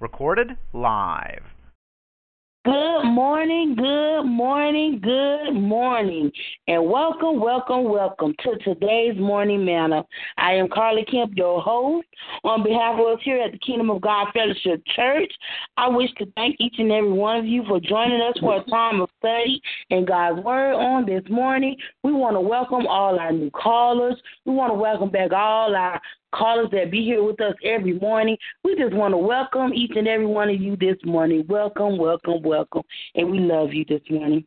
Recorded live. Good morning, good morning, good morning, and welcome, welcome, welcome to today's morning manna. I am Carly Kemp, your host. On behalf of us here at the Kingdom of God Fellowship Church, I wish to thank each and every one of you for joining us for a time of study and God's Word on this morning. We want to welcome all our new callers. We want to welcome back all our callers that be here with us every morning. We just want to welcome each and every one of you this morning. Welcome, welcome, welcome. And we love you this morning.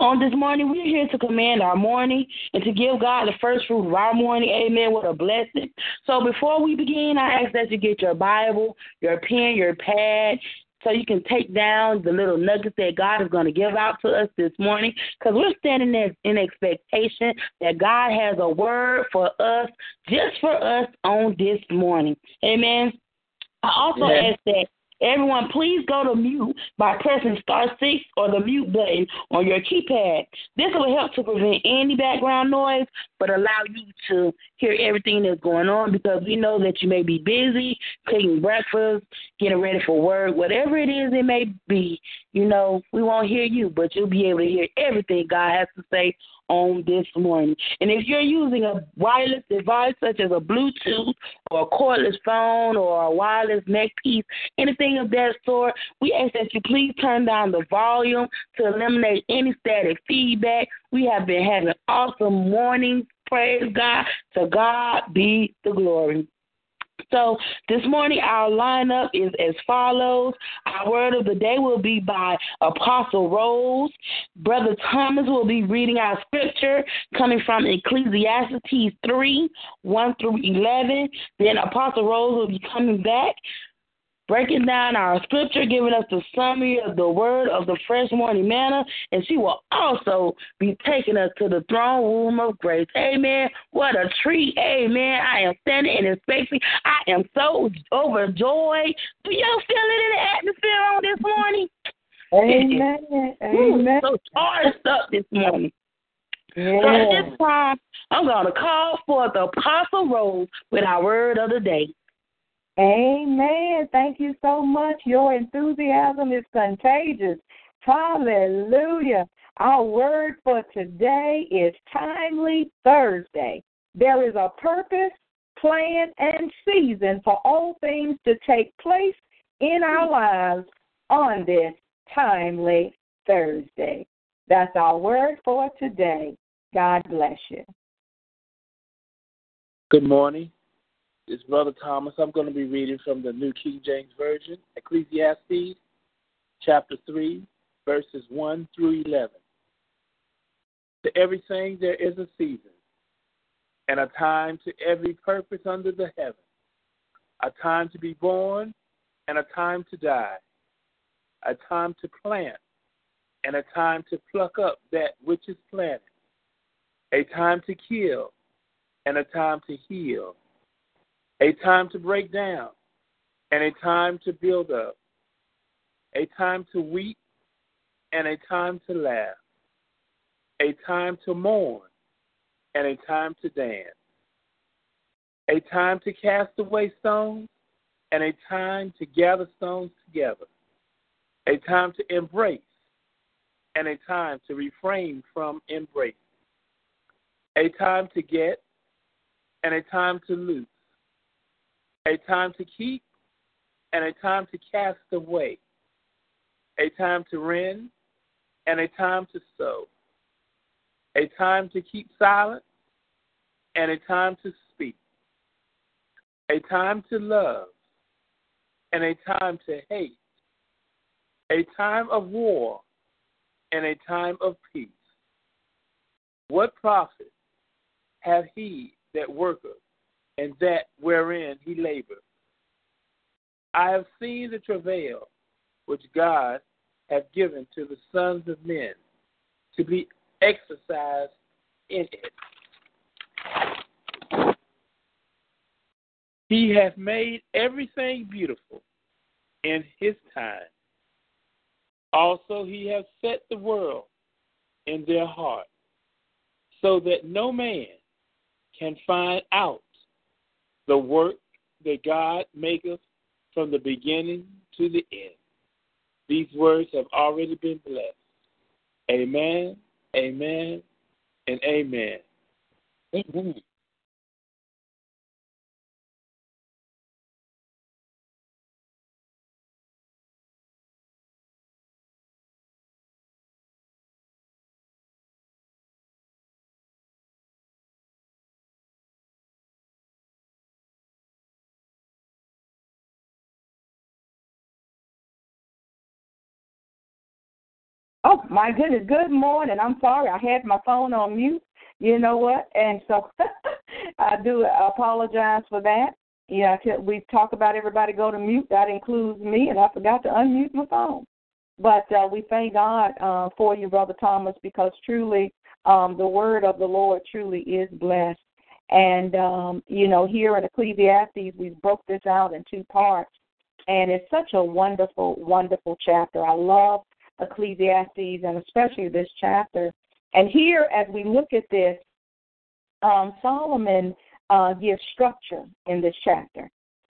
On this morning, we're here to command our morning and to give God the first fruit of our morning. Amen. What a blessing. So before we begin, I ask that you get your Bible, your pen, your pad, so you can take down the little nuggets that God is going to give out to us this morning because we're standing there in expectation that God has a word for us, just for us on this morning. Amen. I also yeah. ask that Everyone, please go to mute by pressing star six or the mute button on your keypad. This will help to prevent any background noise, but allow you to hear everything that's going on because we know that you may be busy cooking breakfast, getting ready for work, whatever it is it may be. You know, we won't hear you, but you'll be able to hear everything God has to say on this morning. And if you're using a wireless device such as a Bluetooth or a cordless phone or a wireless neck piece, anything of that sort, we ask that you please turn down the volume to eliminate any static feedback. We have been having awesome mornings. Praise God. To God be the glory. So this morning our lineup is as follows. Our word of the day will be by Apostle Rose. Brother Thomas will be reading our scripture coming from Ecclesiastes 3, 1 through 11. Then Apostle Rose will be coming back breaking down our scripture, giving us the summary of the word of the fresh morning manna, and she will also be taking us to the throne room of grace. Amen. What a treat. Amen. I am standing and expecting. I am so overjoyed. Do y'all feel it in the atmosphere on this morning? Amen. Amen. So charged up this morning. Yeah. So at this time, I'm going to call for the Apostle Rose with our word of the day. Amen. Thank you so much. Your enthusiasm is contagious. Hallelujah. Our word for today is Timely Thursday. There is a purpose, plan, and season for all things to take place in our lives on this Timely Thursday. That's our word for today. God bless you. Good morning. It's Brother Thomas. I'm going to be reading from the New King James Version, Ecclesiastes chapter 3, verses 1 through 11. To everything there is a season, and a time to every purpose under the heaven, a time to be born, and a time to die, a time to plant, and a time to pluck up that which is planted, a time to kill, and a time to heal a time to break down and a time to build up, a time to weep and a time to laugh, a time to mourn and a time to dance, a time to cast away stones and a time to gather stones together, a time to embrace and a time to refrain from embracing, a time to get and a time to lose a time to keep and a time to cast away, a time to rend and a time to sow, a time to keep silent and a time to speak, a time to love and a time to hate, a time of war and a time of peace. What profit hath he that worketh and that wherein he labored. I have seen the travail which God hath given to the sons of men to be exercised in it. He hath made everything beautiful in his time. Also, he hath set the world in their heart, so that no man can find out the work that God maketh from the beginning to the end. These words have already been blessed. Amen, amen, and amen. Amen. Oh my goodness! Good morning. I'm sorry, I had my phone on mute. You know what? And so I do apologize for that. Yeah, we talk about everybody go to mute. That includes me, and I forgot to unmute my phone. But uh, we thank God uh, for you, Brother Thomas, because truly um, the word of the Lord truly is blessed. And um, you know, here in Ecclesiastes, we broke this out in two parts, and it's such a wonderful, wonderful chapter. I love Ecclesiastes and especially this chapter. And here, as we look at this, um, Solomon uh, gives structure in this chapter.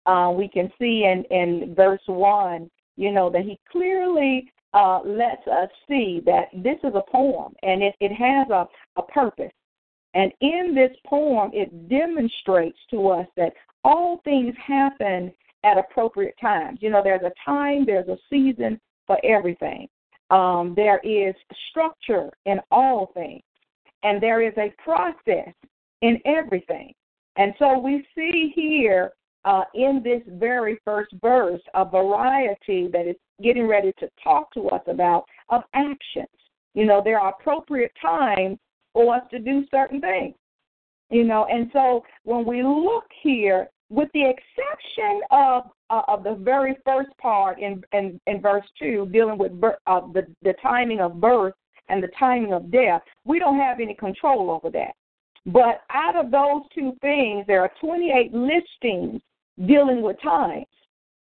Uh, we can see in, in verse 1, you know, that he clearly uh, lets us see that this is a poem and it, it has a, a purpose. And in this poem, it demonstrates to us that all things happen at appropriate times. You know, there's a time, there's a season for everything. Um, there is structure in all things, and there is a process in everything. And so we see here uh, in this very first verse a variety that is getting ready to talk to us about of actions. You know, there are appropriate times for us to do certain things. You know, and so when we look here, with the exception of uh, of the very first part in in, in verse two, dealing with birth, uh, the the timing of birth and the timing of death, we don't have any control over that. But out of those two things, there are 28 listings dealing with times,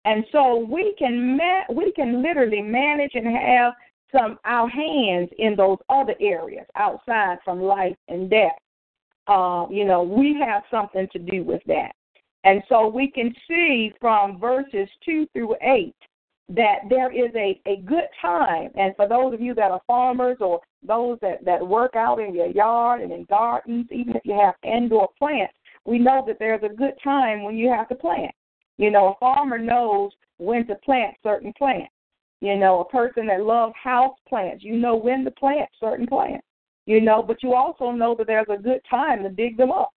and so we can ma- we can literally manage and have some our hands in those other areas outside from life and death. Uh, you know, we have something to do with that. And so we can see from verses 2 through 8 that there is a, a good time. And for those of you that are farmers or those that, that work out in your yard and in gardens, even if you have indoor plants, we know that there's a good time when you have to plant. You know, a farmer knows when to plant certain plants. You know, a person that loves house plants, you know when to plant certain plants. You know, but you also know that there's a good time to dig them up.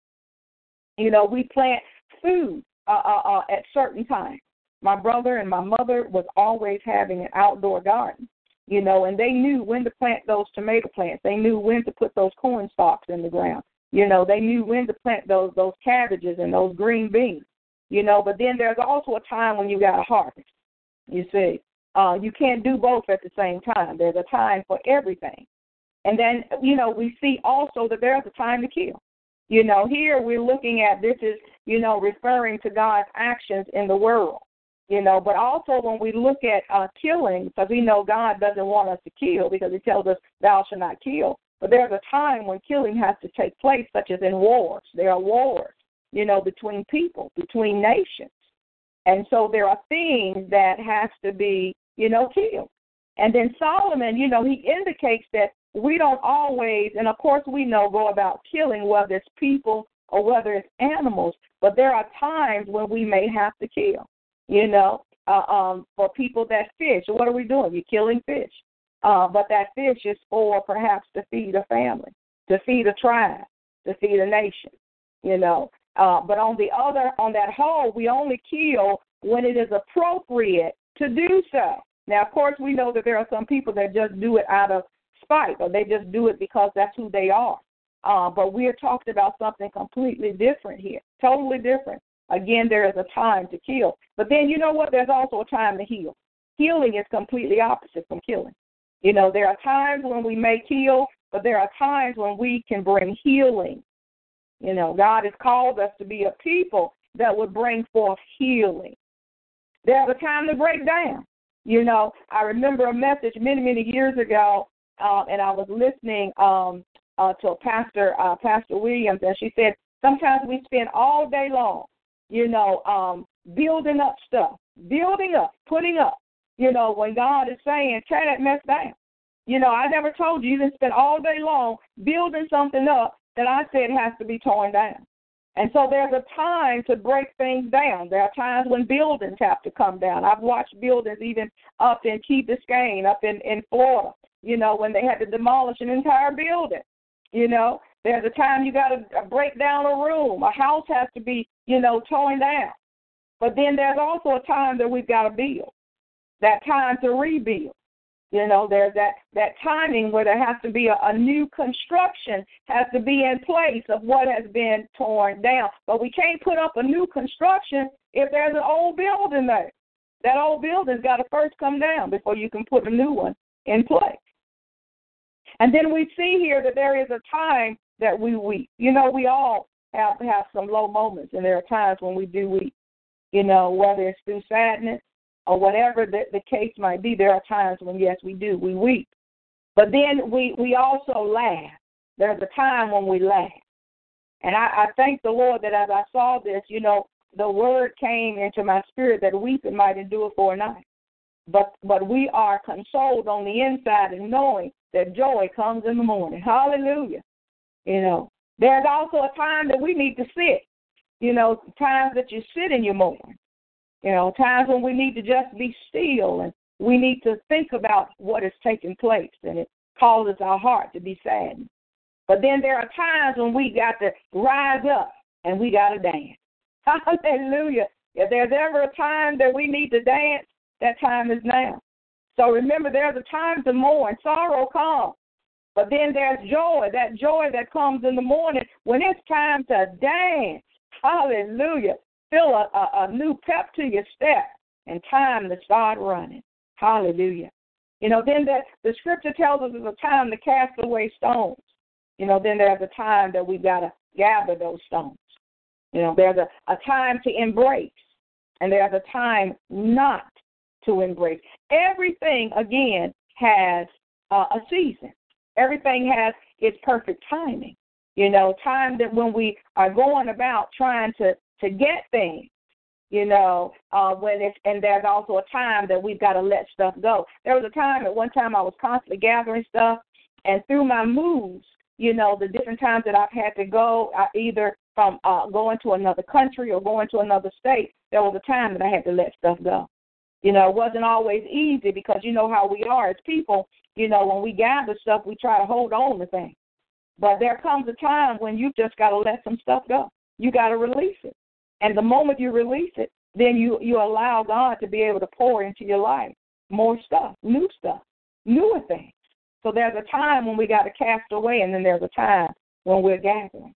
You know, we plant food uh, uh, uh, at certain times. My brother and my mother was always having an outdoor garden, you know, and they knew when to plant those tomato plants. They knew when to put those corn stalks in the ground. You know, they knew when to plant those those cabbages and those green beans. You know, but then there's also a time when you got to harvest. You see, uh, you can't do both at the same time. There's a time for everything. And then, you know, we see also that there's a time to kill. You know, here we're looking at this is, you know, referring to God's actions in the world. You know, but also when we look at uh, killing, because we know God doesn't want us to kill because He tells us, "Thou shalt not kill." But there's a time when killing has to take place, such as in wars. There are wars, you know, between people, between nations, and so there are things that has to be, you know, killed. And then Solomon, you know, he indicates that we don't always, and of course we know, go about killing, whether it's people or whether it's animals, but there are times when we may have to kill, you know, uh, um, for people that fish. What are we doing? You're killing fish. Uh, but that fish is for perhaps to feed a family, to feed a tribe, to feed a nation, you know. Uh, but on the other, on that whole, we only kill when it is appropriate to do so. Now, of course, we know that there are some people that just do it out of spite, or they just do it because that's who they are. Uh, but we're talking about something completely different here, totally different. Again, there is a time to kill. But then you know what? There's also a time to heal. Healing is completely opposite from killing. You know, there are times when we may kill, but there are times when we can bring healing. You know, God has called us to be a people that would bring forth healing. There's a time to break down. You know, I remember a message many, many years ago uh, and I was listening um, uh, to a Pastor uh, Pastor Williams, and she said sometimes we spend all day long, you know, um, building up stuff, building up, putting up. You know, when God is saying, tear that mess down. You know, I never told you, you didn't spend all day long building something up that I said has to be torn down. And so there's a time to break things down. There are times when buildings have to come down. I've watched buildings even up in Key Biscayne, up in, in Florida, you know, when they had to demolish an entire building. You know, there's a time you got to uh, break down a room. A house has to be, you know, torn down. But then there's also a time that we've got to build, that time to rebuild. You know, there's that that timing where there has to be a, a new construction has to be in place of what has been torn down. But we can't put up a new construction if there's an old building there. That old building's got to first come down before you can put a new one in place. And then we see here that there is a time that we weep. You know, we all have have some low moments, and there are times when we do weep. You know, whether it's through sadness or whatever the, the case might be, there are times when, yes, we do, we weep. But then we, we also laugh. There's a time when we laugh. And I, I thank the Lord that as I saw this, you know, the word came into my spirit that weeping might endure for a night. But but we are consoled on the inside and knowing that joy comes in the morning. Hallelujah. You know. There's also a time that we need to sit. You know, times that you sit and you mourn. You know, times when we need to just be still and we need to think about what is taking place and it causes our heart to be saddened. But then there are times when we got to rise up and we got to dance. Hallelujah. If there's ever a time that we need to dance, that time is now. So remember, there's a time to mourn. Sorrow comes. But then there's joy, that joy that comes in the morning when it's time to dance. Hallelujah feel a, a, a new pep to your step and time to start running. Hallelujah. You know, then the, the scripture tells us there's a time to cast away stones. You know, then there's a time that we've got to gather those stones. You know, there's a, a time to embrace, and there's a time not to embrace. Everything, again, has uh, a season. Everything has its perfect timing. You know, time that when we are going about trying to to get things. You know, uh, when it's and there's also a time that we've got to let stuff go. There was a time at one time I was constantly gathering stuff, and through my moves, you know, the different times that I've had to go, I either from uh, going to another country or going to another state, there was a time that I had to let stuff go. You know, it wasn't always easy because you know how we are as people. You know, when we gather stuff, we try to hold on to things. But there comes a time when you've just got to let some stuff go. You got to release it. And the moment you release it, then you you allow God to be able to pour into your life more stuff, new stuff, newer things. So there's a time when we got to cast away, and then there's a time when we're gathering.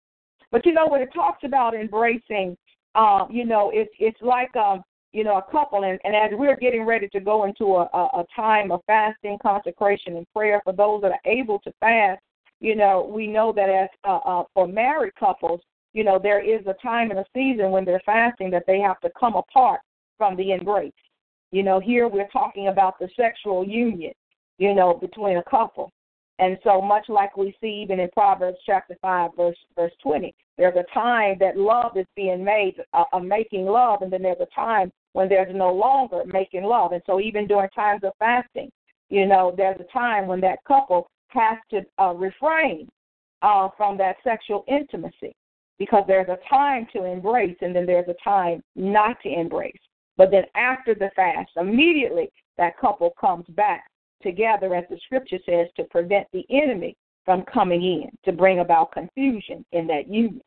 But you know when it talks about embracing, um, you know, it's it's like um, you know, a couple, and, and as we're getting ready to go into a, a, a time of fasting, consecration, and prayer for those that are able to fast, you know, we know that as uh, uh, for married couples, you know, there is a time and a season when they're fasting that they have to come apart from the embrace. You know, here we're talking about the sexual union, you know, between a couple. And so much like we see even in Proverbs chapter 5, verse verse 20, there's a time that love is being made, uh, uh, making love, and then there's a time when there's no longer making love. And so even during times of fasting, you know, there's a time when that couple has to uh, refrain uh, from that sexual intimacy because there's a time to embrace and then there's a time not to embrace. But then after the fast, immediately that couple comes back together, as the scripture says, to prevent the enemy from coming in, to bring about confusion in that union.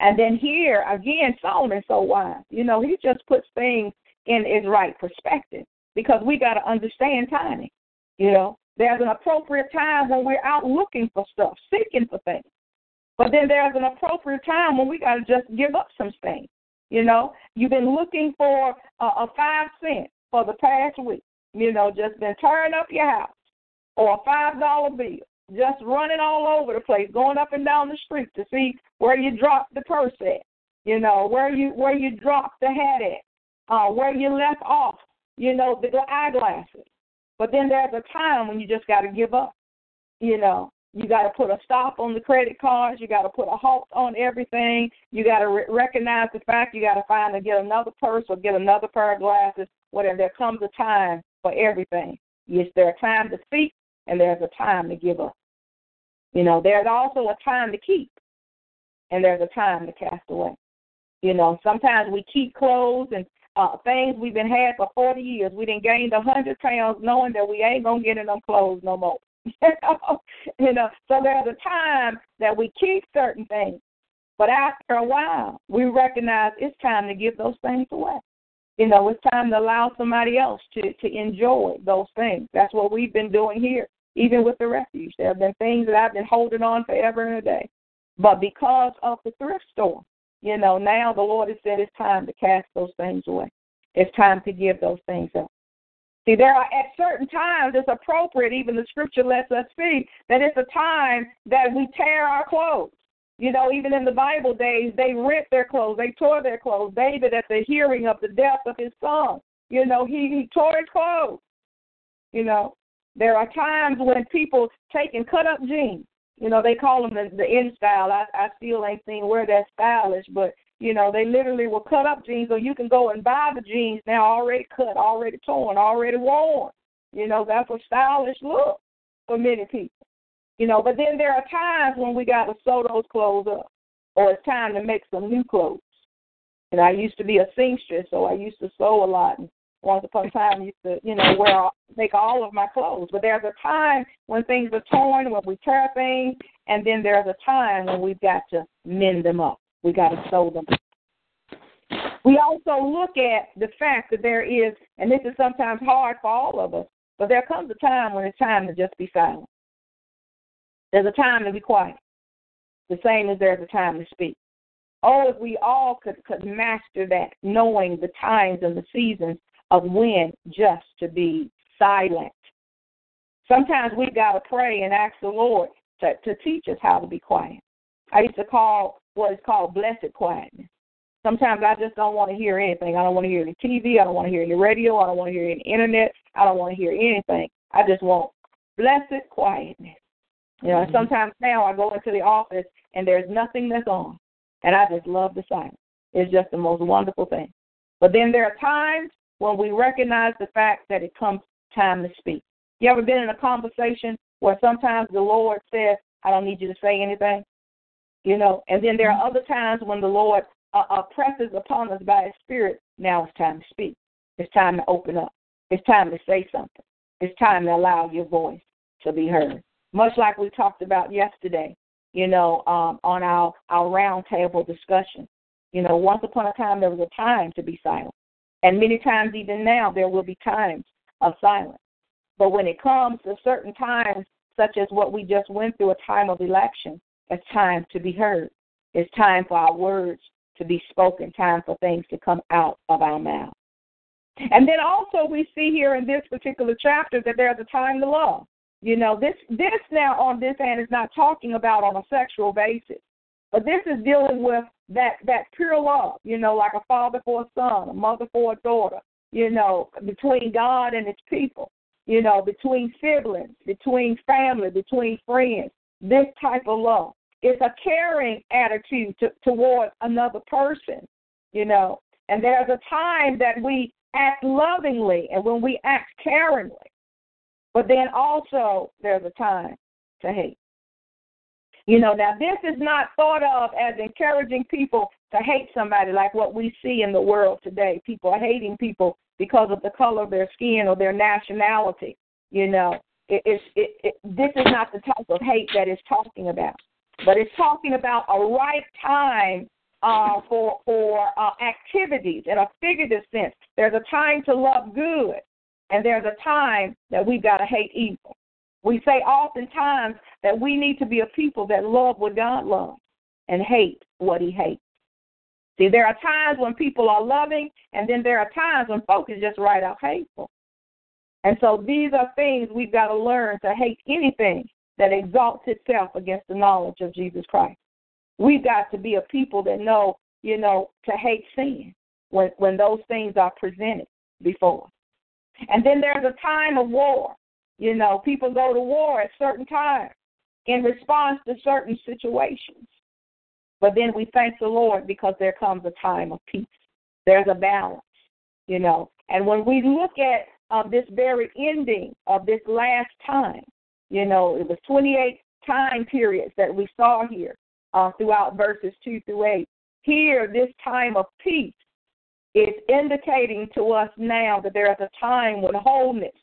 And then here, again, Solomon's so wise. You know, he just puts things in its right perspective because we got to understand timing. You know, there's an appropriate time when we're out looking for stuff, seeking for things. But then there's an appropriate time when we got to just give up some things. You know, you've been looking for a, a five cent for the past week. You know, just been tearing up your house or a five dollar bill, just running all over the place, going up and down the street to see where you dropped the purse at. You know, where you where you dropped the hat at, uh, where you left off. You know, the eyeglasses. But then there's a time when you just got to give up. You know, You got to put a stop on the credit cards. You got to put a halt on everything. You got to re- recognize the fact you got to find and get another purse or get another pair of glasses. Whatever. There comes a time for everything. Yes, there's a time to speak and there's a time to give up. You know, there's also a time to keep and there's a time to cast away. You know, sometimes we keep clothes and uh, things we've been had for 40 years. We didn't gain a hundred pounds knowing that we ain't gonna get in them clothes no more. you know, so there's a time that we keep certain things, but after a while, we recognize it's time to give those things away. You know, it's time to allow somebody else to to enjoy those things. That's what we've been doing here, even with the refuge. There have been things that I've been holding on forever and a day, but because of the thrift store, you know, now the Lord has said it's time to cast those things away. It's time to give those things up. See, there are at certain times it's appropriate, even the scripture lets us see that it's a time that we tear our clothes. You know, even in the Bible days, they rent their clothes, they tore their clothes. David, at the hearing of the death of his son, you know, he, he tore his clothes. You know, there are times when people take and cut up jeans you know, they call them the, the in style. I, I still ain't seen where that's stylish, but you know, they literally will cut up jeans, so you can go and buy the jeans now already cut, already torn, already worn. You know, that's a stylish look for many people. You know, but then there are times when we got to sew those clothes up, or it's time to make some new clothes. And I used to be a seamstress, so I used to sew a lot. And once upon a time, used to, you know, wear make all of my clothes. But there's a time when things are torn, when we tear things, and then there's a time when we've got to mend them up. We got to sew them. We also look at the fact that there is, and this is sometimes hard for all of us, but there comes a time when it's time to just be silent. There's a time to be quiet, the same as there's a time to speak. Oh, if we all could, could master that, knowing the times and the seasons of when just to be silent. Sometimes we've got to pray and ask the Lord to, to teach us how to be quiet. I used to call what is called blessed quietness. Sometimes I just don't want to hear anything. I don't want to hear any TV. I don't want to hear any radio. I don't want to hear any internet. I don't want to hear anything. I just want blessed quietness. You know, mm-hmm. sometimes now I go into the office and there's nothing that's on, and I just love the silence. It's just the most wonderful thing. But then there are times when we recognize the fact that it comes time to speak. You ever been in a conversation where sometimes the Lord says, I don't need you to say anything? You know, and then there are other times when the Lord uh, uh, presses upon us by His Spirit, now it's time to speak. It's time to open up. It's time to say something. It's time to allow your voice to be heard. Much like we talked about yesterday, you know, um, on our, our roundtable discussion. You know, once upon a time there was a time to be silent. And many times, even now, there will be times of silence. But when it comes to certain times, such as what we just went through, a time of election, it's time to be heard. It's time for our words to be spoken, time for things to come out of our mouth. And then also we see here in this particular chapter that there's a time to love. You know, this this now on this hand is not talking about on a sexual basis. But this is dealing with that that pure love, you know, like a father for a son, a mother for a daughter, you know, between God and his people, you know, between siblings, between family, between friends. This type of love. It's a caring attitude to, toward another person, you know. And there's a time that we act lovingly and when we act caringly. But then also there's a time to hate. You know, now this is not thought of as encouraging people to hate somebody like what we see in the world today. People are hating people because of the color of their skin or their nationality. You know, it, it, it, it, this is not the type of hate that it's talking about, but it's talking about a right time uh, for for uh, activities in a figurative sense. There's a time to love good, and there's a time that we've got to hate evil. We say oftentimes that we need to be a people that love what God loves and hate what He hates. See, there are times when people are loving, and then there are times when folks is just right out hateful. And so these are things we've got to learn to hate anything that exalts itself against the knowledge of Jesus Christ. We've got to be a people that know, you know, to hate sin when, when those things are presented before us. And then there's a time of war. You know, people go to war at certain times. in response to certain situations. But then we thank the Lord because there comes a time of peace. There's a balance, you know. And when we look at uh, this very ending of this last time, you know, it was 28 time periods that we saw here uh, throughout verses 2 through 8. Here, this time of peace is indicating to us now that there is a time when wholeness,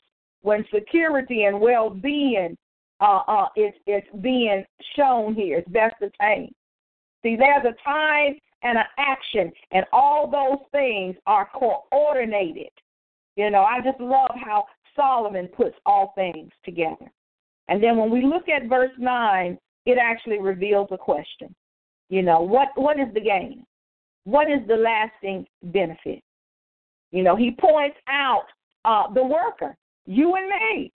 when security and well being uh, uh, is, is being shown here, it's best attained. See, there's a time and an action, and all those things are coordinated. You know, I just love how Solomon puts all things together. And then when we look at verse 9, it actually reveals a question. You know, what what is the gain? What is the lasting benefit? You know, he points out uh, the worker, you and me.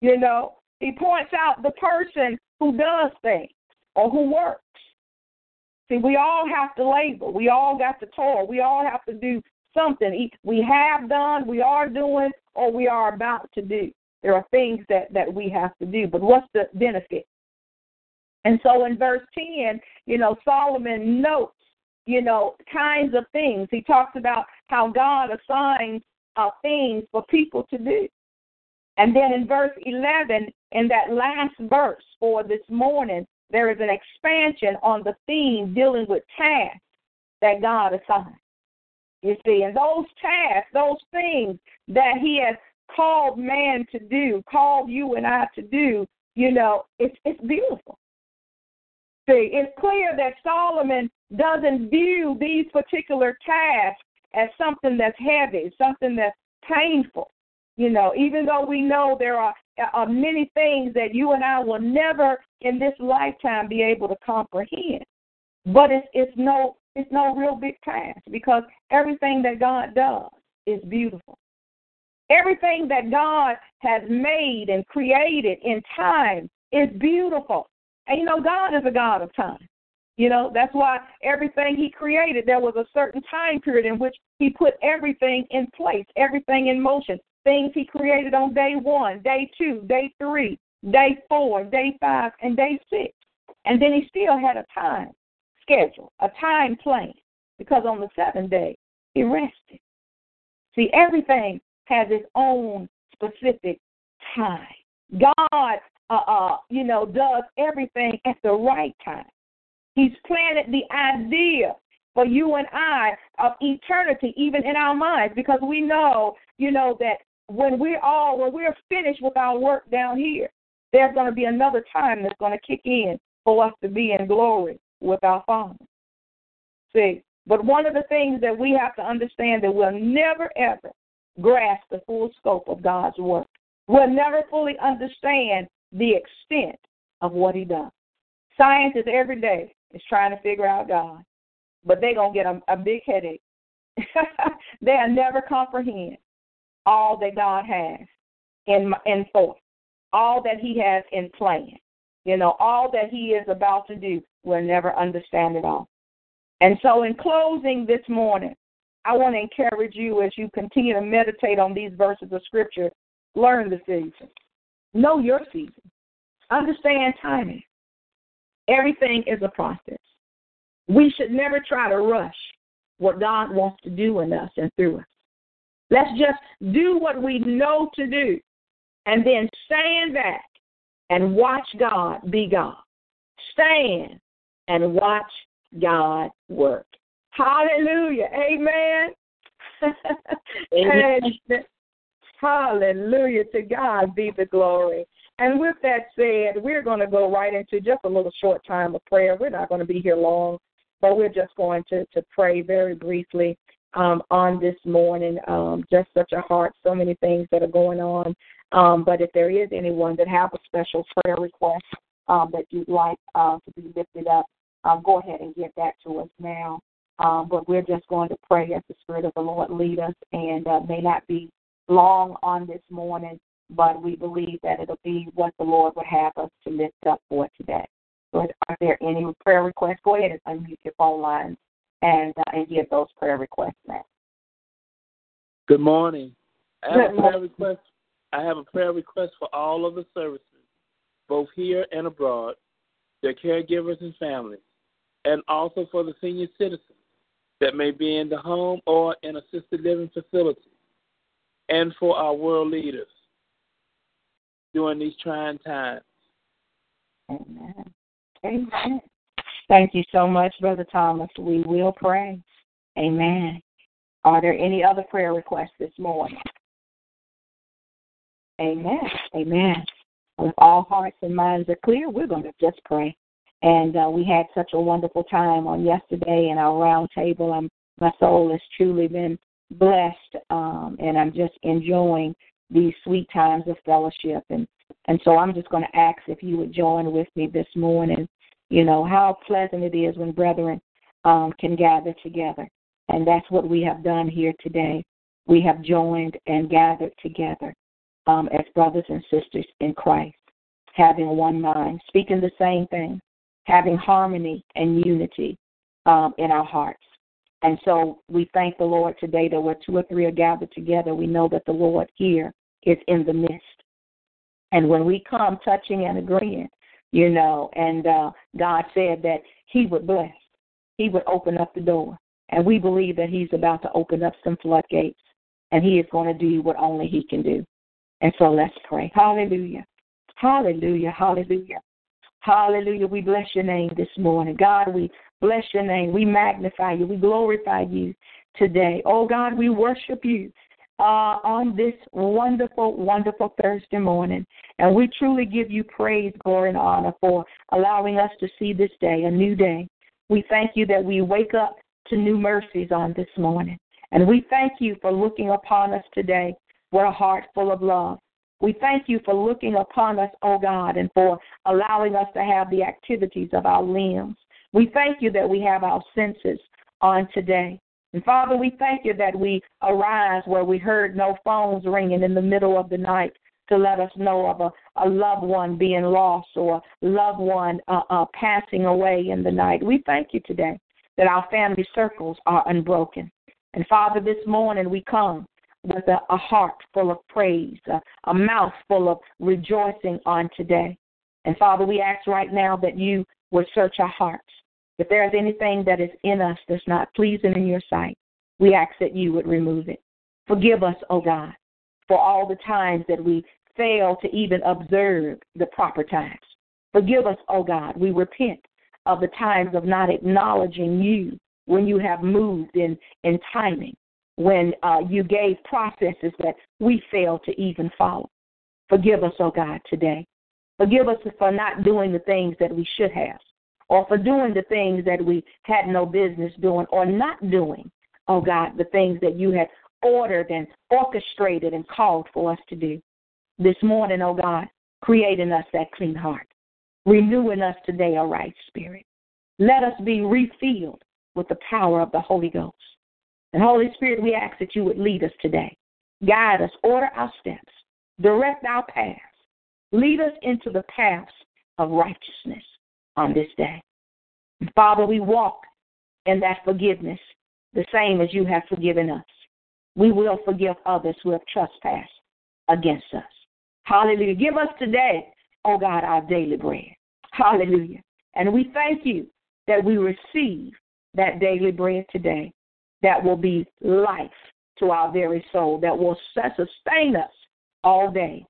You know, he points out the person who does things or who works. See, we all have to labor. We all got to toil. We all have to do something. We have done, we are doing, or we are about to do. There are things that, that we have to do. But what's the benefit? And so in verse 10, you know, Solomon notes, you know, kinds of things. He talks about how God assigns uh, things for people to do. And then in verse 11, in that last verse for this morning, there is an expansion on the theme dealing with tasks that God assigned. You see, and those tasks, those things that He has called man to do, called you and I to do, you know, it's it's beautiful. See, it's clear that Solomon doesn't view these particular tasks as something that's heavy, something that's painful. You know, even though we know there are, are many things that you and I will never in this lifetime be able to comprehend. But it's it's no it's no real big task because everything that God does is beautiful. Everything that God has made and created in time is beautiful. And you know, God is a God of time. You know, that's why everything He created, there was a certain time period in which He put everything in place, everything in motion. Things He created on day one, day two, day three, day four, day five, and day six. And then He still had a time schedule, a time plan, because on the seventh day, He rested. See, everything has its own specific time. God, uh, uh, you know, does everything at the right time. He's planted the idea for you and I of eternity, even in our minds, because we know, you know, that when we're all when we're finished with our work down here, there's going to be another time that's going to kick in for us to be in glory with our Father. See, but one of the things that we have to understand that we'll never ever grasp the full scope of God's work. We'll never fully understand the extent of what He does. Scientists every day is trying to figure out God, but they're to get a, a big headache. They'll never comprehend all that God has in, in force, all that He has in plan. You know, all that He is about to do, we'll never understand it all. And so, in closing this morning, I want to encourage you as you continue to meditate on these verses of Scripture, learn the season. Know your season. Understand timing. Everything is a process. We should never try to rush what God wants to do in us and through us. Let's just do what we know to do and then stand back and watch God be God. Stand and watch God work. Hallelujah. Amen. Amen. and, hallelujah. To God be the glory. And with that said, we're going to go right into just a little short time of prayer. We're not going to be here long, but we're just going to, to pray very briefly um, on this morning. Um, just such a heart, so many things that are going on. Um, but if there is anyone that have a special prayer request um, that you'd like uh, to be lifted up, um, go ahead and get that to us now. Um, but we're just going to pray as the Spirit of the Lord lead us, and uh, may not be long on this morning, but we believe that it'll be what the Lord would have us to lift up for today. So, are there any prayer requests? Go ahead and unmute your phone lines and uh, and give those prayer requests now. Good morning. I have Good a prayer request. I have a prayer request for all of the services both here and abroad, their caregivers and families, and also for the senior citizens that may be in the home or in assisted living facilities, and for our world leaders during these trying times. Amen. Amen. Thank you so much, Brother Thomas. We will pray. Amen. Are there any other prayer requests this morning? Amen. Amen. If all hearts and minds are clear, we're going to just pray. And uh, we had such a wonderful time on yesterday in our round table. I'm, my soul has truly been blessed, um, and I'm just enjoying these sweet times of fellowship. And and so I'm just going to ask if you would join with me this morning. You know how pleasant it is when brethren um, can gather together, and that's what we have done here today. We have joined and gathered together um, as brothers and sisters in Christ, having one mind, speaking the same thing, having harmony and unity um, in our hearts. And so we thank the Lord today that where two or three are gathered together, we know that the Lord here is in the midst. And when we come touching and agreeing, you know, and uh, God said that He would bless, He would open up the door. And we believe that He's about to open up some floodgates, and He is going to do what only He can do. And so let's pray. Hallelujah. Hallelujah. Hallelujah. Hallelujah. We bless your name this morning. God, we bless your name. We magnify you. We glorify you today. Oh, God, we worship you uh, on this wonderful, wonderful Thursday morning. And we truly give you praise, glory, and honor for allowing us to see this day, a new day. We thank you that we wake up to new mercies on this morning. And we thank you for looking upon us today with a heart full of love. We thank you for looking upon us, O oh God, and for allowing us to have the activities of our limbs. We thank you that we have our senses on today. And Father, we thank you that we arise where we heard no phones ringing in the middle of the night to let us know of a, a loved one being lost or a loved one uh, uh, passing away in the night. We thank you today that our family circles are unbroken. And Father, this morning we come with a, a heart full of praise, a, a mouth full of rejoicing on today. And Father, we ask right now that you would search our hearts. If there is anything that is in us that's not pleasing in your sight, we ask that you would remove it. Forgive us, O oh God, for all the times that we fail to even observe the proper times. Forgive us, O oh God. We repent of the times of not acknowledging you when you have moved in, in timing when uh, you gave processes that we failed to even follow. Forgive us, oh God, today. Forgive us for not doing the things that we should have, or for doing the things that we had no business doing, or not doing, oh God, the things that you had ordered and orchestrated and called for us to do. This morning, oh God, creating us that clean heart, renewing us today a right spirit. Let us be refilled with the power of the Holy Ghost. And Holy Spirit, we ask that you would lead us today. Guide us, order our steps, direct our paths, lead us into the paths of righteousness on this day. Father, we walk in that forgiveness the same as you have forgiven us. We will forgive others who have trespassed against us. Hallelujah. Give us today, oh God, our daily bread. Hallelujah. And we thank you that we receive that daily bread today that will be life to our very soul, that will sustain us all day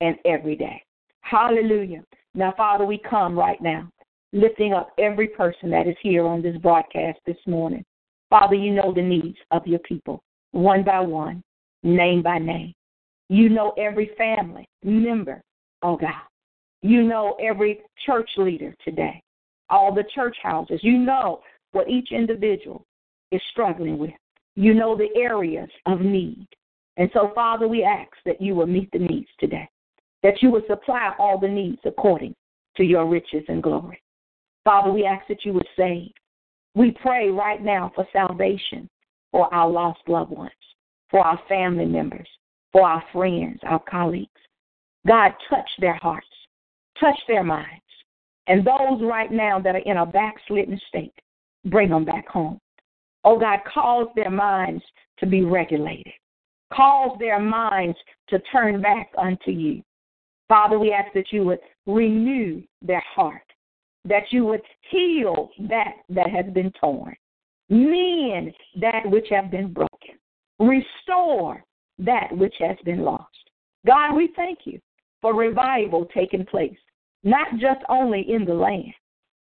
and every day. Hallelujah. Now, Father, we come right now, lifting up every person that is here on this broadcast this morning. Father, you know the needs of your people, one by one, name by name. You know every family member, oh God. You know every church leader today, all the church houses. You know what each individual is struggling with. You know the areas of need. And so, Father, we ask that you will meet the needs today, that you will supply all the needs according to your riches and glory. Father, we ask that you would save. We pray right now for salvation for our lost loved ones, for our family members, for our friends, our colleagues. God, touch their hearts, touch their minds. And those right now that are in a backslidden state, bring them back home. Oh God, cause their minds to be regulated. Cause their minds to turn back unto you. Father, we ask that you would renew their heart, that you would heal that that has been torn, mend that which have been broken, restore that which has been lost. God, we thank you for revival taking place, not just only in the land,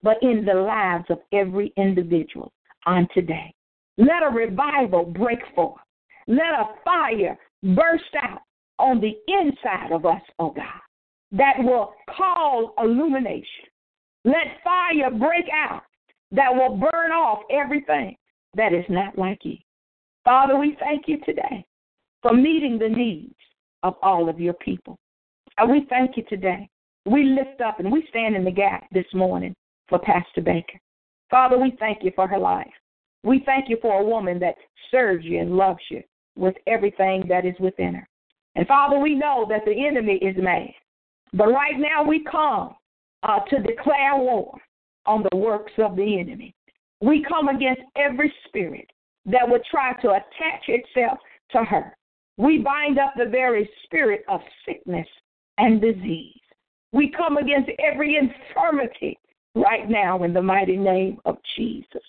but in the lives of every individual on today. Let a revival break forth. Let a fire burst out on the inside of us, oh God, that will call illumination. Let fire break out that will burn off everything that is not like you. Father, we thank you today for meeting the needs of all of your people. And we thank you today. We lift up and we stand in the gap this morning for Pastor Baker. Father, we thank you for her life. We thank you for a woman that serves you and loves you with everything that is within her. And Father, we know that the enemy is mad. But right now we come uh, to declare war on the works of the enemy. We come against every spirit that would try to attach itself to her. We bind up the very spirit of sickness and disease. We come against every infirmity right now in the mighty name of Jesus.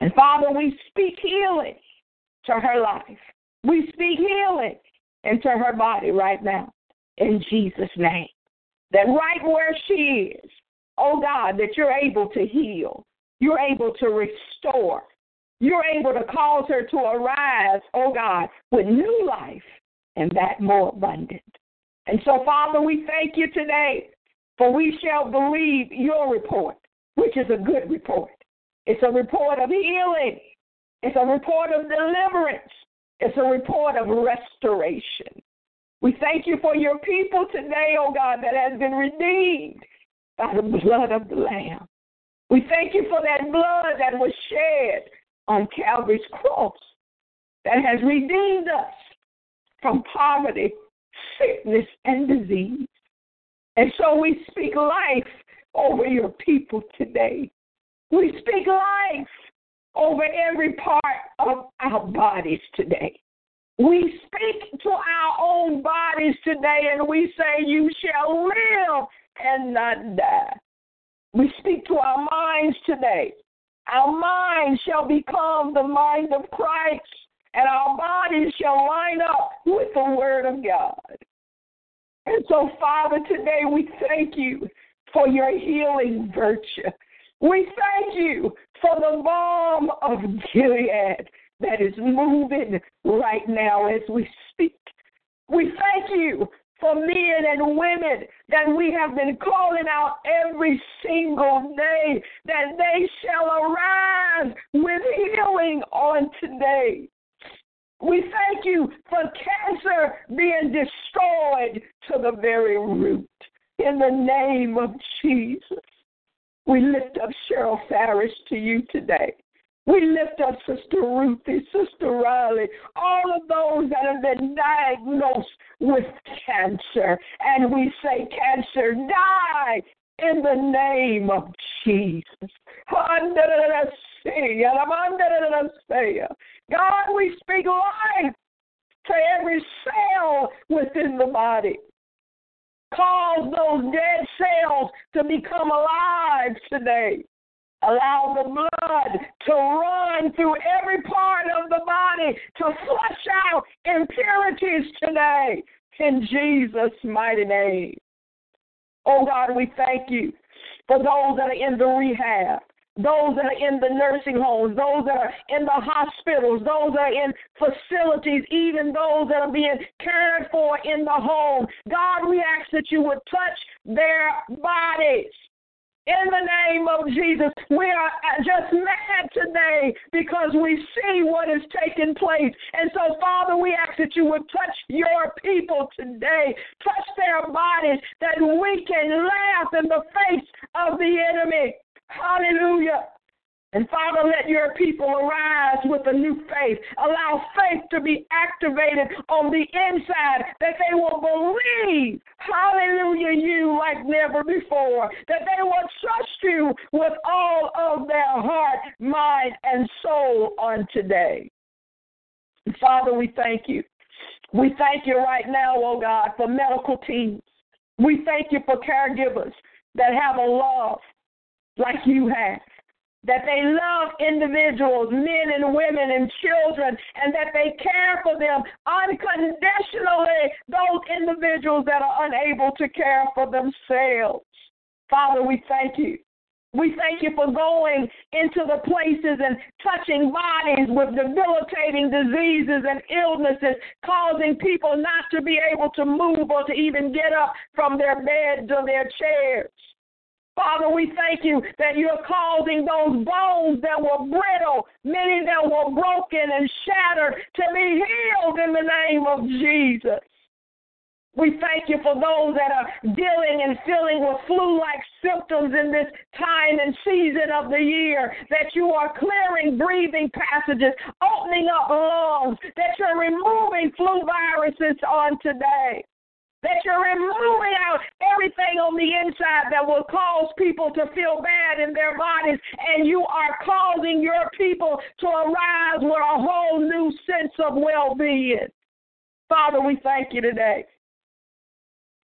And Father, we speak healing to her life. We speak healing into her body right now in Jesus' name. That right where she is, oh God, that you're able to heal, you're able to restore, you're able to cause her to arise, oh God, with new life and that more abundant. And so, Father, we thank you today, for we shall believe your report, which is a good report. It's a report of healing, it's a report of deliverance, it's a report of restoration. We thank you for your people today, oh God, that has been redeemed by the blood of the Lamb. We thank you for that blood that was shed on Calvary's cross that has redeemed us from poverty, sickness, and disease. And so we speak life over your people today. We speak life over every part of our bodies today. We speak to our own bodies today and we say, You shall live and not die. We speak to our minds today. Our minds shall become the mind of Christ, and our bodies shall line up with the Word of God. And so, Father, today we thank you for your healing virtue. We thank you for the balm of Gilead that is moving right now as we speak. We thank you for men and women that we have been calling out every single day, that they shall arise with healing on today. We thank you for cancer being destroyed to the very root. In the name of Jesus, we lift up Cheryl Farris to you today. We lift up Sister Ruthie, Sister Riley, all of those that have been diagnosed with cancer. And we say, Cancer, die in the name of Jesus. God, we speak life to every cell within the body. Cause those dead cells to become alive today. Allow the blood to run through every part of the body to flush out impurities today in Jesus' mighty name. Oh God, we thank you for those that are in the rehab, those that are in the nursing homes, those that are in the hospitals, those that are in facilities, even those that are being cared for in the home. God, we ask that you would touch their bodies. In the name of Jesus, we are uh, just mad today because we see what is taking place. And so, Father, we ask that you would touch your people today, touch their bodies, that we can laugh in the face of the enemy. Hallelujah. And Father, let your people arise with a new faith. Allow faith to be activated on the inside that they will believe, hallelujah, you like never before. That they will trust you with all of their heart, mind, and soul on today. And Father, we thank you. We thank you right now, oh God, for medical teams. We thank you for caregivers that have a love like you have. That they love individuals, men and women and children, and that they care for them unconditionally, those individuals that are unable to care for themselves. Father, we thank you we thank you for going into the places and touching bodies with debilitating diseases and illnesses, causing people not to be able to move or to even get up from their beds or their chairs. Father, we thank you that you're causing those bones that were brittle, many that were broken and shattered, to be healed in the name of Jesus. We thank you for those that are dealing and feeling with flu like symptoms in this time and season of the year, that you are clearing breathing passages, opening up lungs, that you're removing flu viruses on today. That you're removing out everything on the inside that will cause people to feel bad in their bodies, and you are causing your people to arise with a whole new sense of well being. Father, we thank you today.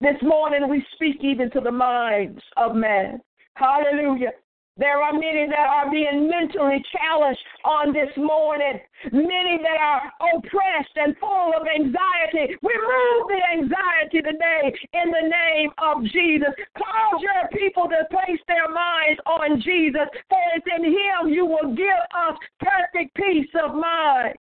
This morning we speak even to the minds of men. Hallelujah. There are many that are being mentally challenged on this morning. Many that are oppressed and full of anxiety. Remove the anxiety today in the name of Jesus. Cause your people to place their minds on Jesus, for it's in Him you will give us perfect peace of mind.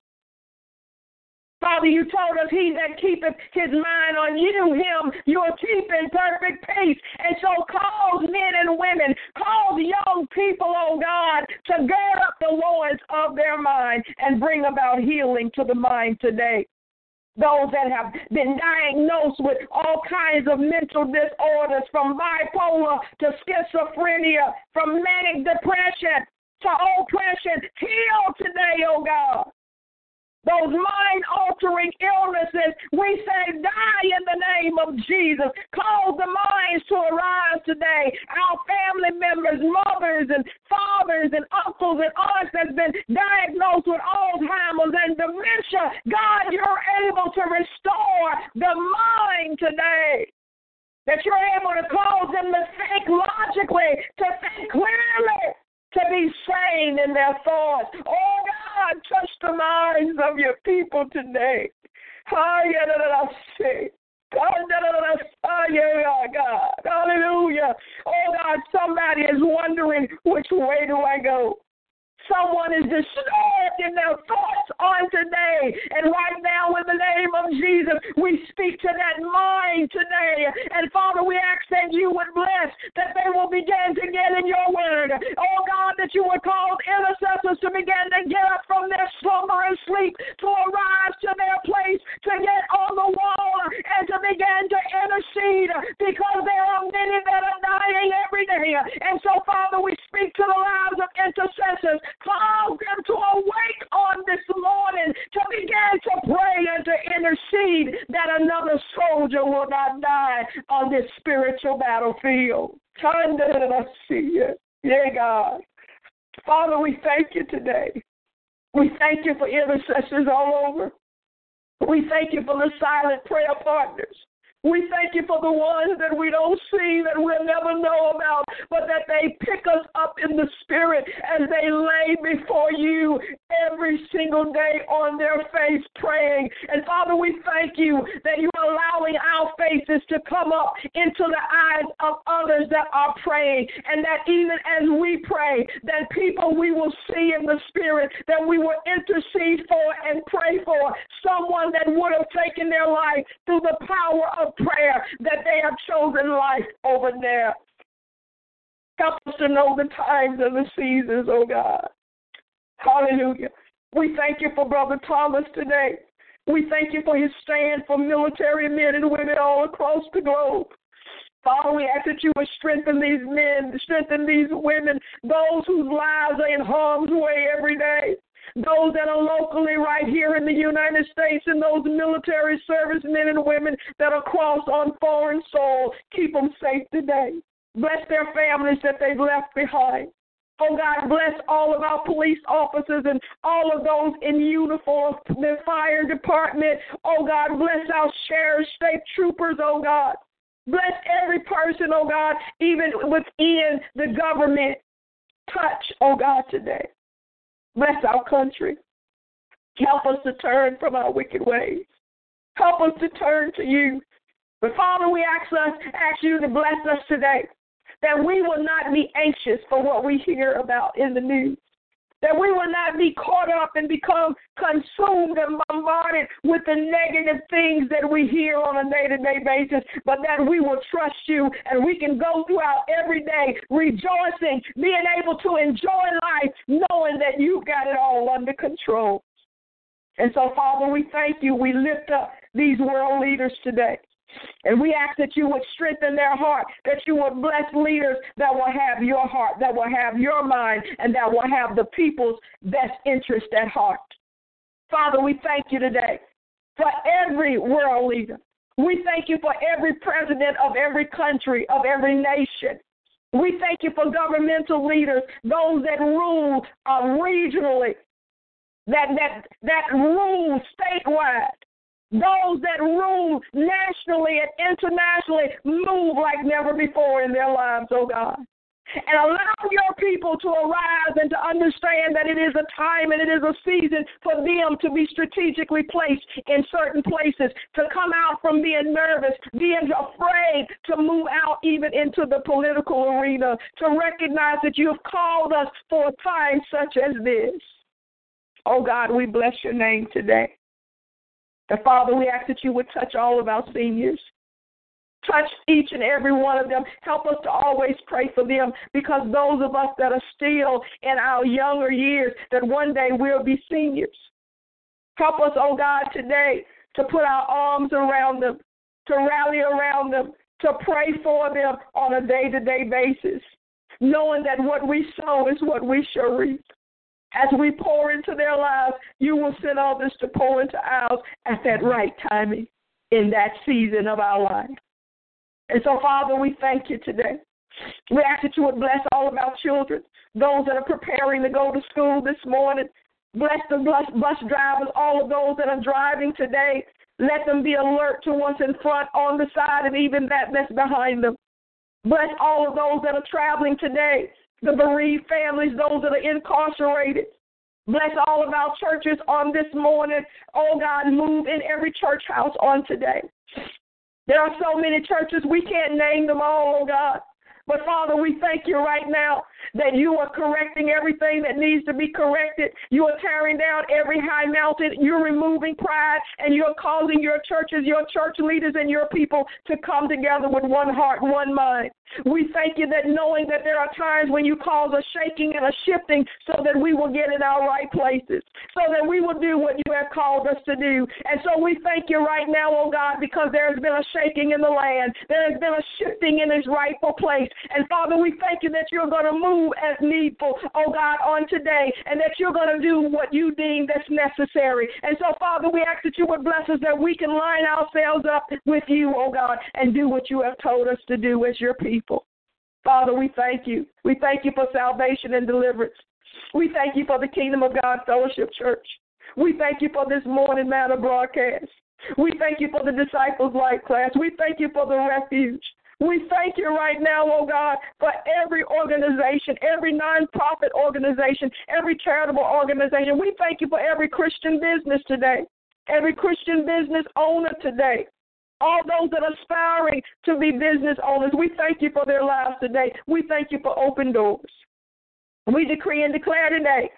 Father, you told us he that keepeth his mind on you, him, you'll keep in perfect peace. And so cause men and women, cause young people, oh God, to gird up the loins of their mind and bring about healing to the mind today those that have been diagnosed with all kinds of mental disorders, from bipolar to schizophrenia, from manic depression to oppression, heal today, oh God those mind altering illnesses, we say, die in the name of Jesus. Cause the minds to arise today. Our family members, mothers, and fathers, and uncles, and aunts that's been diagnosed with Alzheimer's and dementia. God, you're able to restore the mind today. That you're able to cause them to think logically, to think clearly, to be sane in their thoughts. Oh God, touch the minds of your people today. God, hallelujah. Oh God, somebody is wondering which way do I go? Someone is disturbed in their thoughts on today. And right now, in the name of Jesus, we speak to that mind today. And Father, we ask that you would bless, that they will begin to get in your word. Oh God, that you would cause intercessors to begin to get up from their slumber and sleep, to arise to their place, to get on the wall, and to begin to intercede because there are many that are dying every day. And so, Father, we speak to the lives of intercessors Cause them to awake on this morning to begin to pray and to intercede that another soldier will not die on this spiritual battlefield. Turn to let us see you. Yeah, God. Father, we thank you today. We thank you for intercessors all over. We thank you for the silent prayer partners. We thank you for the ones that we don't see, that we'll never know about, but that they pick us up in the spirit as they lay before you every single day on their face praying. And Father, we thank you that you're allowing our faces to come up into the eyes of others that are praying, and that even as we pray, that people we will see in the spirit, that we will intercede for and pray for someone that would have taken their life through the power of prayer that they have chosen life over there. Help us to know the times and the seasons, oh God. Hallelujah. We thank you for Brother Thomas today. We thank you for his stand for military men and women all across the globe. Father, we ask that you would strengthen these men, strengthen these women, those whose lives are in harm's way every day those that are locally right here in the United States, and those military servicemen and women that are crossed on foreign soil. Keep them safe today. Bless their families that they've left behind. Oh God, bless all of our police officers and all of those in uniform, the fire department. Oh God, bless our sheriff, state troopers, oh God. Bless every person, oh God, even within the government. Touch, oh God, today. Bless our country. Help us to turn from our wicked ways. Help us to turn to you. But Father, we ask us, ask you to bless us today, that we will not be anxious for what we hear about in the news that we will not be caught up and become consumed and bombarded with the negative things that we hear on a day to day basis, but that we will trust you and we can go throughout every day rejoicing, being able to enjoy life, knowing that you got it all under control. And so, Father, we thank you. We lift up these world leaders today. And we ask that you would strengthen their heart, that you would bless leaders that will have your heart, that will have your mind, and that will have the people's best interest at heart. Father, we thank you today for every world leader. We thank you for every president of every country, of every nation. We thank you for governmental leaders, those that rule uh, regionally, that, that, that rule statewide. Those that rule nationally and internationally move like never before in their lives, oh God. And allow your people to arise and to understand that it is a time and it is a season for them to be strategically placed in certain places, to come out from being nervous, being afraid, to move out even into the political arena, to recognize that you have called us for a time such as this. Oh God, we bless your name today. And Father, we ask that you would touch all of our seniors. Touch each and every one of them. Help us to always pray for them because those of us that are still in our younger years, that one day we'll be seniors. Help us, oh God, today to put our arms around them, to rally around them, to pray for them on a day to day basis, knowing that what we sow is what we shall reap. As we pour into their lives, you will send all this to pour into ours at that right timing in that season of our life. And so, Father, we thank you today. We ask that you would bless all of our children, those that are preparing to go to school this morning. Bless the bus, bus drivers, all of those that are driving today. Let them be alert to what's in front, on the side, and even that that's behind them. Bless all of those that are traveling today the bereaved families, those that are incarcerated. Bless all of our churches on this morning. Oh God, move in every church house on today. There are so many churches, we can't name them all, oh God. But Father, we thank you right now that you are correcting everything that needs to be corrected. You are tearing down every high mountain. You're removing pride and you're causing your churches, your church leaders, and your people to come together with one heart, one mind. We thank you that knowing that there are times when you cause a shaking and a shifting so that we will get in our right places, so that we will do what you have called us to do. And so we thank you right now, oh God, because there has been a shaking in the land. There has been a shifting in its rightful place. And Father, we thank you that you're going to move as needful, oh God, on today, and that you're going to do what you deem that's necessary. And so, Father, we ask that you would bless us that we can line ourselves up with you, oh God, and do what you have told us to do as your people. Father, we thank you. We thank you for salvation and deliverance. We thank you for the Kingdom of God Fellowship Church. We thank you for this morning manna broadcast. We thank you for the disciples light class. We thank you for the refuge. We thank you right now, oh God, for every organization, every nonprofit organization, every charitable organization. We thank you for every Christian business today, every Christian business owner today. All those that are aspiring to be business owners, we thank you for their lives today. We thank you for open doors. We decree and declare today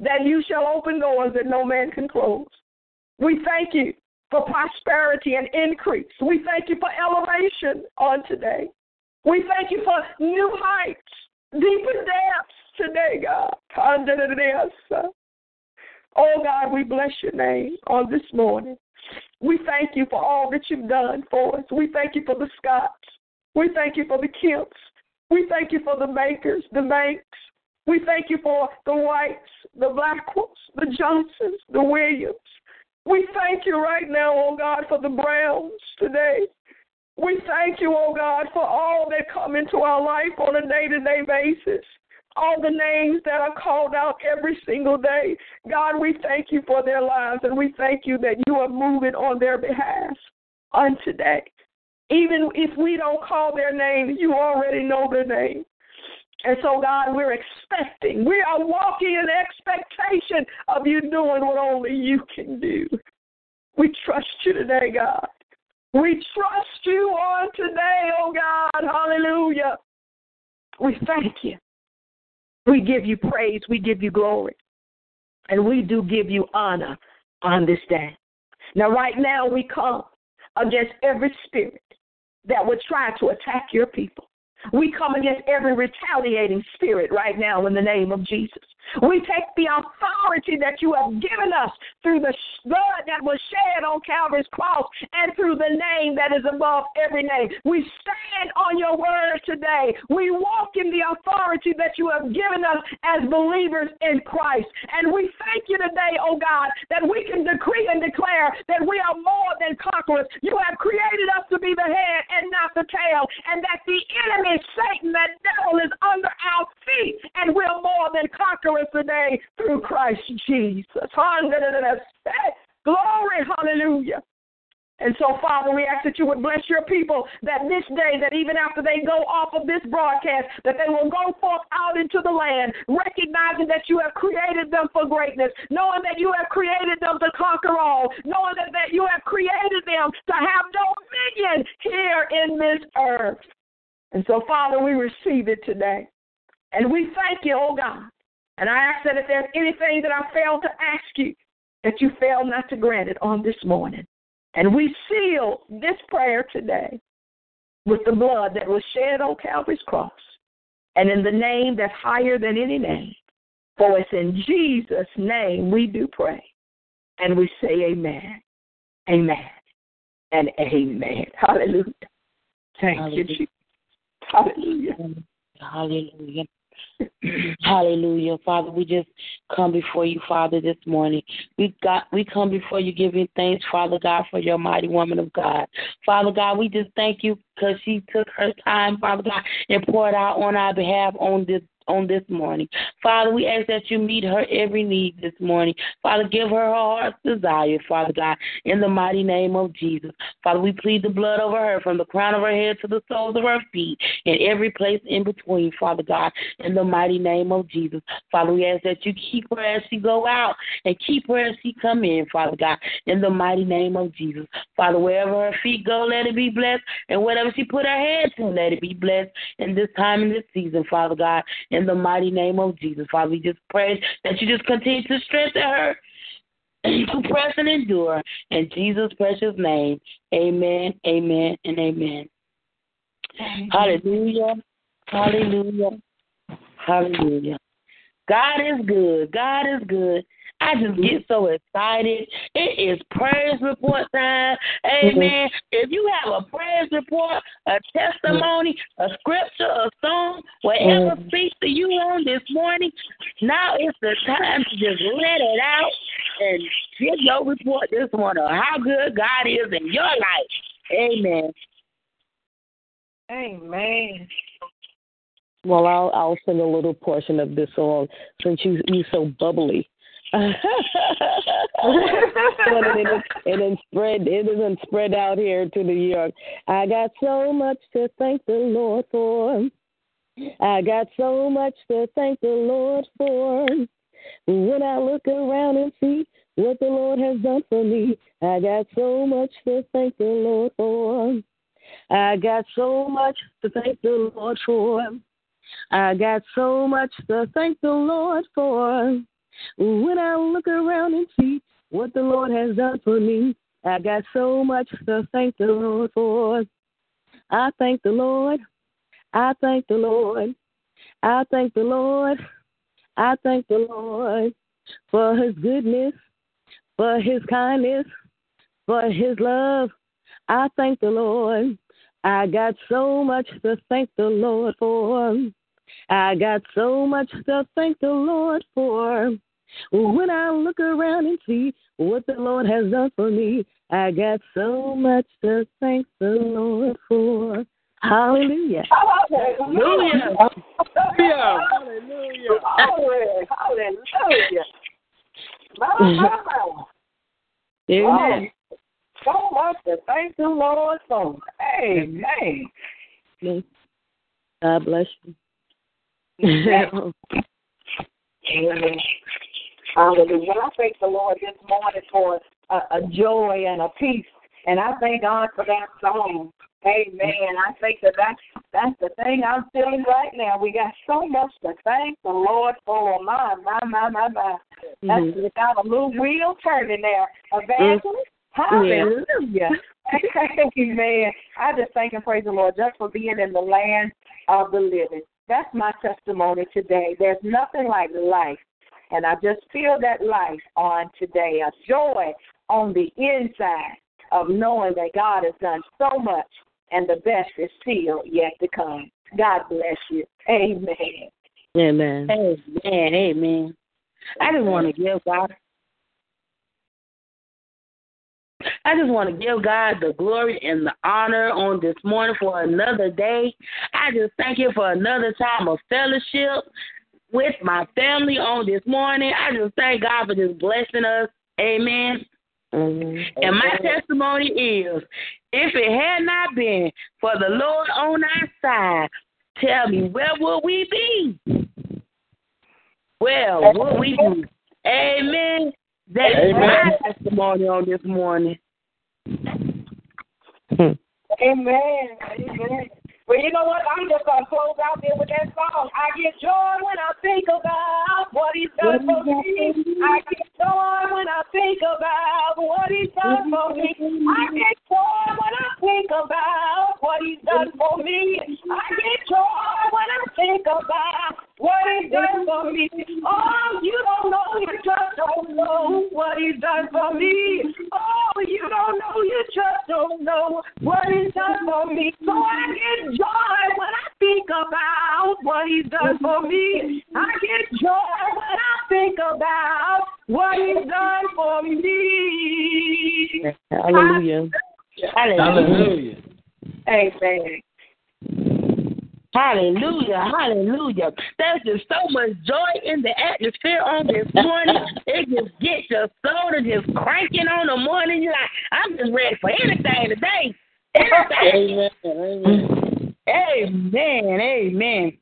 that you shall open doors that no man can close. We thank you for prosperity and increase. We thank you for elevation on today. We thank you for new heights, deeper depths today, God. Oh, God, we bless your name on this morning. We thank you for all that you've done for us. We thank you for the Scotts. We thank you for the Kemps. We thank you for the Makers, the Banks. We thank you for the Whites, the Blackwells, the Johnsons, the Williams. We thank you right now, oh God, for the Browns today. We thank you, oh God, for all that come into our life on a day to day basis. All the names that are called out every single day. God, we thank you for their lives and we thank you that you are moving on their behalf on today. Even if we don't call their name, you already know their name. And so, God, we're expecting. We are walking in expectation of you doing what only you can do. We trust you today, God. We trust you on today, oh God. Hallelujah. We thank you. We give you praise. We give you glory. And we do give you honor on this day. Now, right now, we come against every spirit that would try to attack your people. We come against every retaliating spirit right now in the name of Jesus. We take the authority that you have given us through the blood that was shed on Calvary's cross and through the name that is above every name. We stand on your word today. We walk in the authority that you have given us as believers in Christ. And we thank you today, oh God, that we can decree and declare that we are more than conquerors. You have created us to be the head and not the tail, and that the enemy, Satan, that devil, is under our feet, and we're more than conquerors today through Christ Jesus. Glory, hallelujah. And so, Father, we ask that you would bless your people that this day, that even after they go off of this broadcast, that they will go forth out into the land, recognizing that you have created them for greatness, knowing that you have created them to conquer all, knowing that, that you have created them to have dominion here in this earth. And so, Father, we receive it today. And we thank you, oh God, and I ask that if there's anything that I failed to ask you, that you fail not to grant it on this morning. And we seal this prayer today with the blood that was shed on Calvary's cross and in the name that's higher than any name. For it's in Jesus' name we do pray. And we say amen, amen, and amen. Hallelujah. Thank Hallelujah. you, Jesus. Hallelujah. Hallelujah. Hallelujah. Father, we just come before you, Father, this morning. We got we come before you giving thanks, Father God, for your mighty woman of God. Father God, we just thank you because she took her time, Father God, and poured out on our behalf on this on this morning. Father, we ask that you meet her every need this morning. Father, give her her heart's desire, Father God, in the mighty name of Jesus. Father, we plead the blood over her from the crown of her head to the soles of her feet and every place in between, Father God, in the mighty name of Jesus. Father, we ask that you keep her as she go out and keep her as she come in, Father God, in the mighty name of Jesus. Father, wherever her feet go, let it be blessed, and whatever she put her hands to, let it be blessed in this time and this season, Father God, in the mighty name of Jesus. Father, we just pray that you just continue to strengthen her to press and endure. In Jesus' precious name, amen, amen, and amen. amen. Hallelujah, hallelujah, hallelujah. God is good. God is good. I just get mm-hmm. so excited. It is praise report time. Mm-hmm. Amen. If you have a praise report, a testimony, a scripture, a song, whatever mm-hmm. speaks to you on this morning, now is the time to just let it out and give your report this morning of how good God is in your life. Amen. Amen. Well, I'll I'll sing a little portion of this song since you you so bubbly and, it, it is spread it isn't spread out here to New York. I got so much to thank the Lord for. I got so much to thank the Lord for. When I look around and see what the Lord has done for me, I got so much to thank the Lord for. I got so much to thank the Lord for. I got so much to thank the Lord for. When I look around and see what the Lord has done for me, I got so much to thank the Lord for. I thank the Lord. I thank the Lord. I thank the Lord. I thank the Lord for his goodness, for his kindness, for his love. I thank the Lord. I got so much to thank the Lord for. I got so much to thank the Lord for. When I look around and see what the Lord has done for me, I got so much to thank the Lord for. Hallelujah. Hallelujah. Hallelujah. Hallelujah. Hallelujah. Amen. so much to thank the Lord for. Amen. God bless you. Amen. Hallelujah. I thank the Lord this morning for a, a joy and a peace. And I thank God for that song. Amen. I think that that's, that's the thing I'm feeling right now. We got so much to thank the Lord for. My, my, my, my, my. That's Mhm. got a little wheel turning there. Evangelist, hallelujah. Amen. I just thank and praise the Lord just for being in the land of the living. That's my testimony today. There's nothing like life. And I just feel that life on today, a joy on the inside of knowing that God has done so much and the best is still yet to come. God bless you. Amen. Amen. Amen. Amen. I just want to give God. I just want to give God the glory and the honor on this morning for another day. I just thank you for another time of fellowship with my family on this morning. I just thank God for just blessing us. Amen. Mhm. And my testimony is if it had not been for the Lord on our side, tell me, where would we be? Well, would we be? Amen. That's Amen. my testimony on this morning. Amen. Amen. Well, you know what? I'm just going to close out there with that song. I get joy when I think about what he's done for me. I get joy when I think about what he's done for me. I get joy when I think about what he's done for me. I get joy when I think about what he's done for me. Oh, you don't know, you just don't know what he's done for me. Oh, you don't know, you just don't know what he's done for me. So I get joy when I think about what he's done for me. I get joy when I think about what he's done for me. Hallelujah. Hallelujah. Amen. Hallelujah, hallelujah. There's just so much joy in the atmosphere on this morning. It just gets your soul to just cranking on the morning. You're like, I'm just ready for anything today. Anything. Amen. Amen. Amen, amen.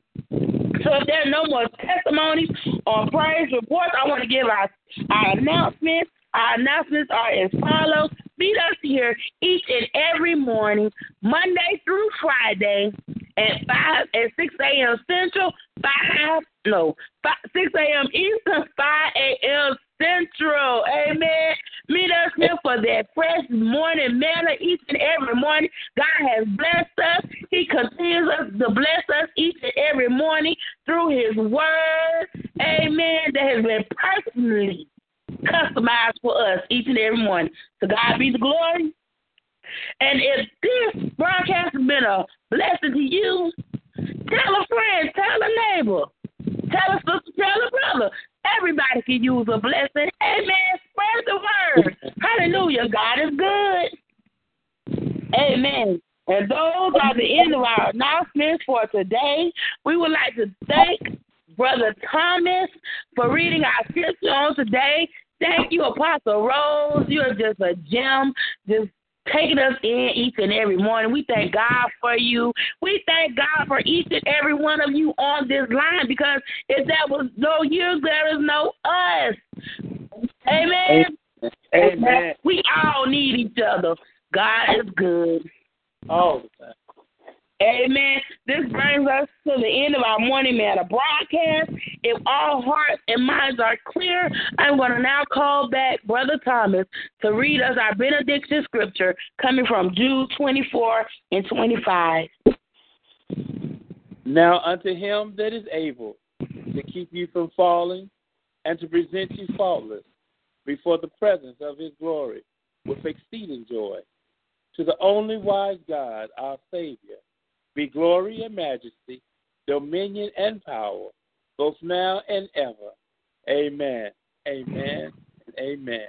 So if there are no more testimonies or praise reports, I want to give our, our announcements. Our announcements are as follows. Meet us here each and every morning, Monday through Friday at five at six a.m. Central, five no five, six a.m. Eastern, five a.m. Central. Amen. Meet us here for that fresh morning manna each and every morning. God has blessed us. He continues us to bless us each and every morning through His Word. Amen. That has been personally customized for us each and every morning. To God be the glory. And if this broadcast has been a blessing to you, tell a friend, tell a neighbor, tell a sister, tell a brother. Everybody can use a blessing. Amen. Spread the word. Hallelujah. God is good. Amen. And those are the end of our announcements for today. We would like to thank Brother Thomas for reading our scripture on today. Thank you, Apostle Rose. You're just a gem, just taking us in each and every morning. We thank God for you. We thank God for each and every one of you on this line because if there was no you, there is no us. Amen. Amen. We all need each other. God is good. All the time. Amen. This brings us to the end of our morning manna broadcast. If all hearts and minds are clear, I'm going to now call back Brother Thomas to read us our benediction scripture coming from Jude 24 and 25. Now unto him that is able to keep you from falling and to present you faultless before the presence of his glory with exceeding joy. To the only wise God, our Savior, be glory and majesty, dominion and power, both now and ever. Amen. Amen. Amen.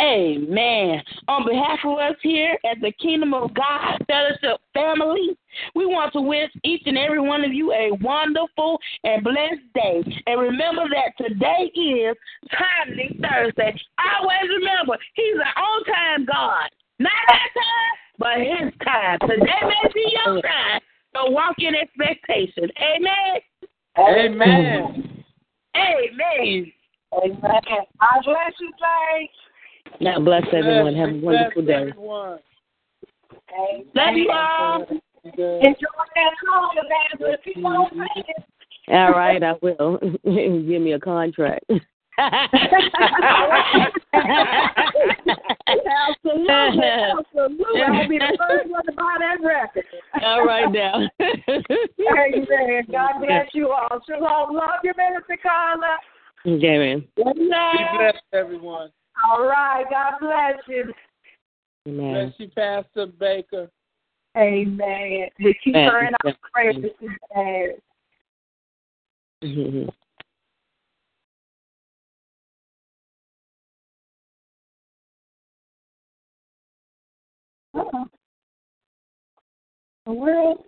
Amen. On behalf of us here at the Kingdom of God Fellowship family, we want to wish each and every one of you a wonderful and blessed day. And remember that today is Timely Thursday. Always remember, He's an on time God. Not that time, but His time. Today may be your time. So walk in expectation. Amen. Amen. Amen. Amen. God bless you, saints. God bless everyone. Have a wonderful day. everyone. Love you all. Enjoy that song, Evangelist. Keep on singing. All right, I will. Give me a contract. Absolutely. Absolutely. I'll be the first one to buy that record. All right now. Amen. God bless you all. Shalom. Love you, Minister Carla. Okay, man. Be blessed, everyone. All right. God bless you. Amen. Bless you, Pastor Baker. Amen. We keep Amen. her in our prayers today. Uh-oh. The world.